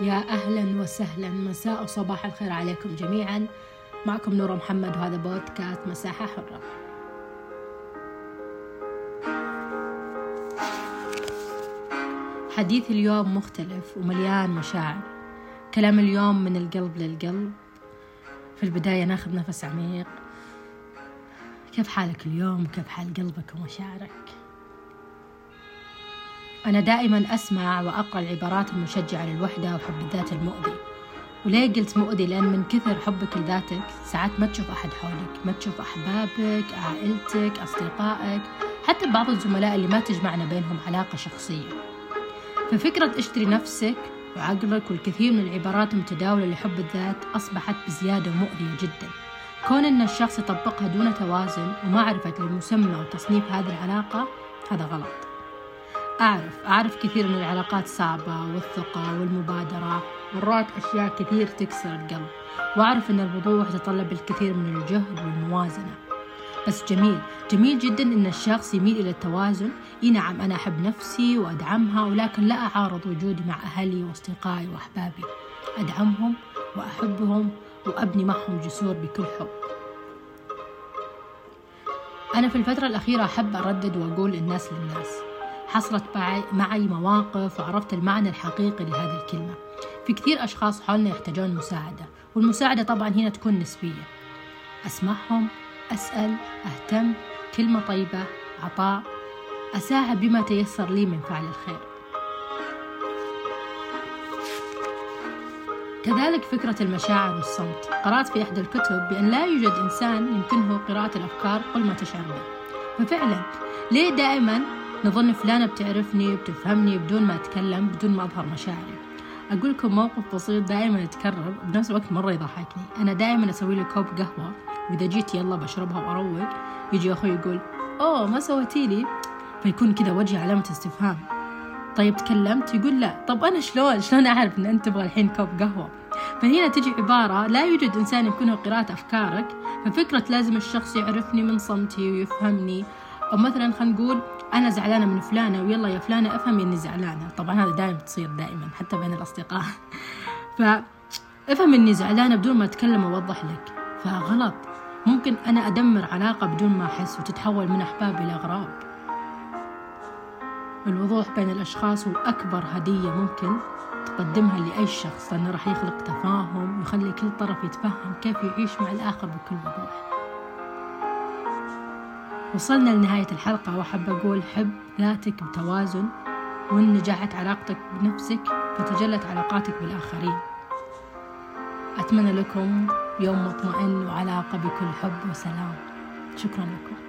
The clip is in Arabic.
يا أهلا وسهلا. مساء وصباح الخير عليكم جميعا. معكم نورة محمد وهذا بودكاست مساحة حرة. حديث اليوم مختلف ومليان مشاعر. كلام اليوم من القلب للقلب. في البداية ناخذ نفس عميق. كيف حالك اليوم؟ كيف حال قلبك ومشاعرك؟ أنا دائما أسمع وأقرأ العبارات المشجعة للوحدة وحب الذات المؤذي. وليه قلت مؤذي؟ لأن من كثر حبك لذاتك ساعات ما تشوف أحد حولك ما تشوف أحبابك عائلتك أصدقائك حتى بعض الزملاء اللي ما تجمعنا بينهم علاقة شخصية. ففكرة اشتري نفسك وعقلك والكثير من العبارات المتداولة لحب الذات أصبحت بزيادة مؤذية جدا. كون أن الشخص يطبقها دون توازن ومعرفة للمسمى وتصنيف هذه العلاقة هذا غلط. أعرف أعرف كثير أن العلاقات صعبة والثقة والمبادرة مرات أشياء كثير تكسر القلب وأعرف أن الوضوح يتطلب الكثير من الجهد والموازنة. بس جميل جميل جدا أن الشخص يميل إلى التوازن. إي نعم أنا أحب نفسي وأدعمها ولكن لا أعارض وجودي مع أهلي وأصدقائي وأحبابي. أدعمهم وأحبهم وأبني معهم جسور بكل حب. أنا في الفترة الأخيرة أحب أردد وأقول الناس للناس. حصلت معي مواقف وعرفت المعنى الحقيقي لهذه الكلمة. في كثير أشخاص حولنا يحتاجون مساعدة والمساعدة طبعا هنا تكون نسبية. أسمعهم أسأل أهتم كلمة طيبة عطاء. أساعد بما تيسر لي من فعل الخير. كذلك فكرة المشاعر والصمت. قرأت في إحدى الكتب بأن لا يوجد إنسان يمكنه قراءة الأفكار قل ما تشعر به. ففعلا ليه دائما نظن فلانة بتعرفني بتفهمني بدون ما أتكلم بدون ما أظهر مشاعري. أقول لكم موقف بسيط دائما يتكرر بنفس الوقت مرة يضحكني. أنا دائما أسوي لي كوب قهوة وإذا جيت يلا بشربها وأروق. يجي أخوي يقول أوه ما سويتي لي؟ فيكون كذا وجهي علامة استفهام. طيب تكلمت؟ يقول لا. طب أنا شلون؟ شلون أعرف أن أنت تبغى الحين كوب قهوة؟ فهنا تجي عبارة لا يوجد إنسان يمكنه قراءة أفكارك ففكرة لازم الشخص يعرفني من صمتي ويفهمني. أو مثلا خلينا نقول أنا زعلانة من فلانة ويلا يا فلانة أفهمي إني زعلانة. طبعا هذا دائما تصير دائما حتى بين الأصدقاء. فافهم إني زعلانة بدون ما أتكلم وأوضح لك. فغلط. ممكن أنا أدمر علاقة بدون ما أحس وتتحول من أحباب إلى أغراب. الوضوح بين الأشخاص هو أكبر هدية ممكن تقدمها لأي شخص لأنه راح يخلق تفاهم ويخلي كل طرف يتفهم كيف يعيش مع الآخر بكل وضوح. وصلنا لنهاية الحلقة وأحب أقول حب ذاتك بتوازن وإن نجحت علاقتك بنفسك فتجلت علاقاتك بالآخرين. أتمنى لكم يوم مطمئن وعلاقة بكل حب وسلام. شكرا لكم.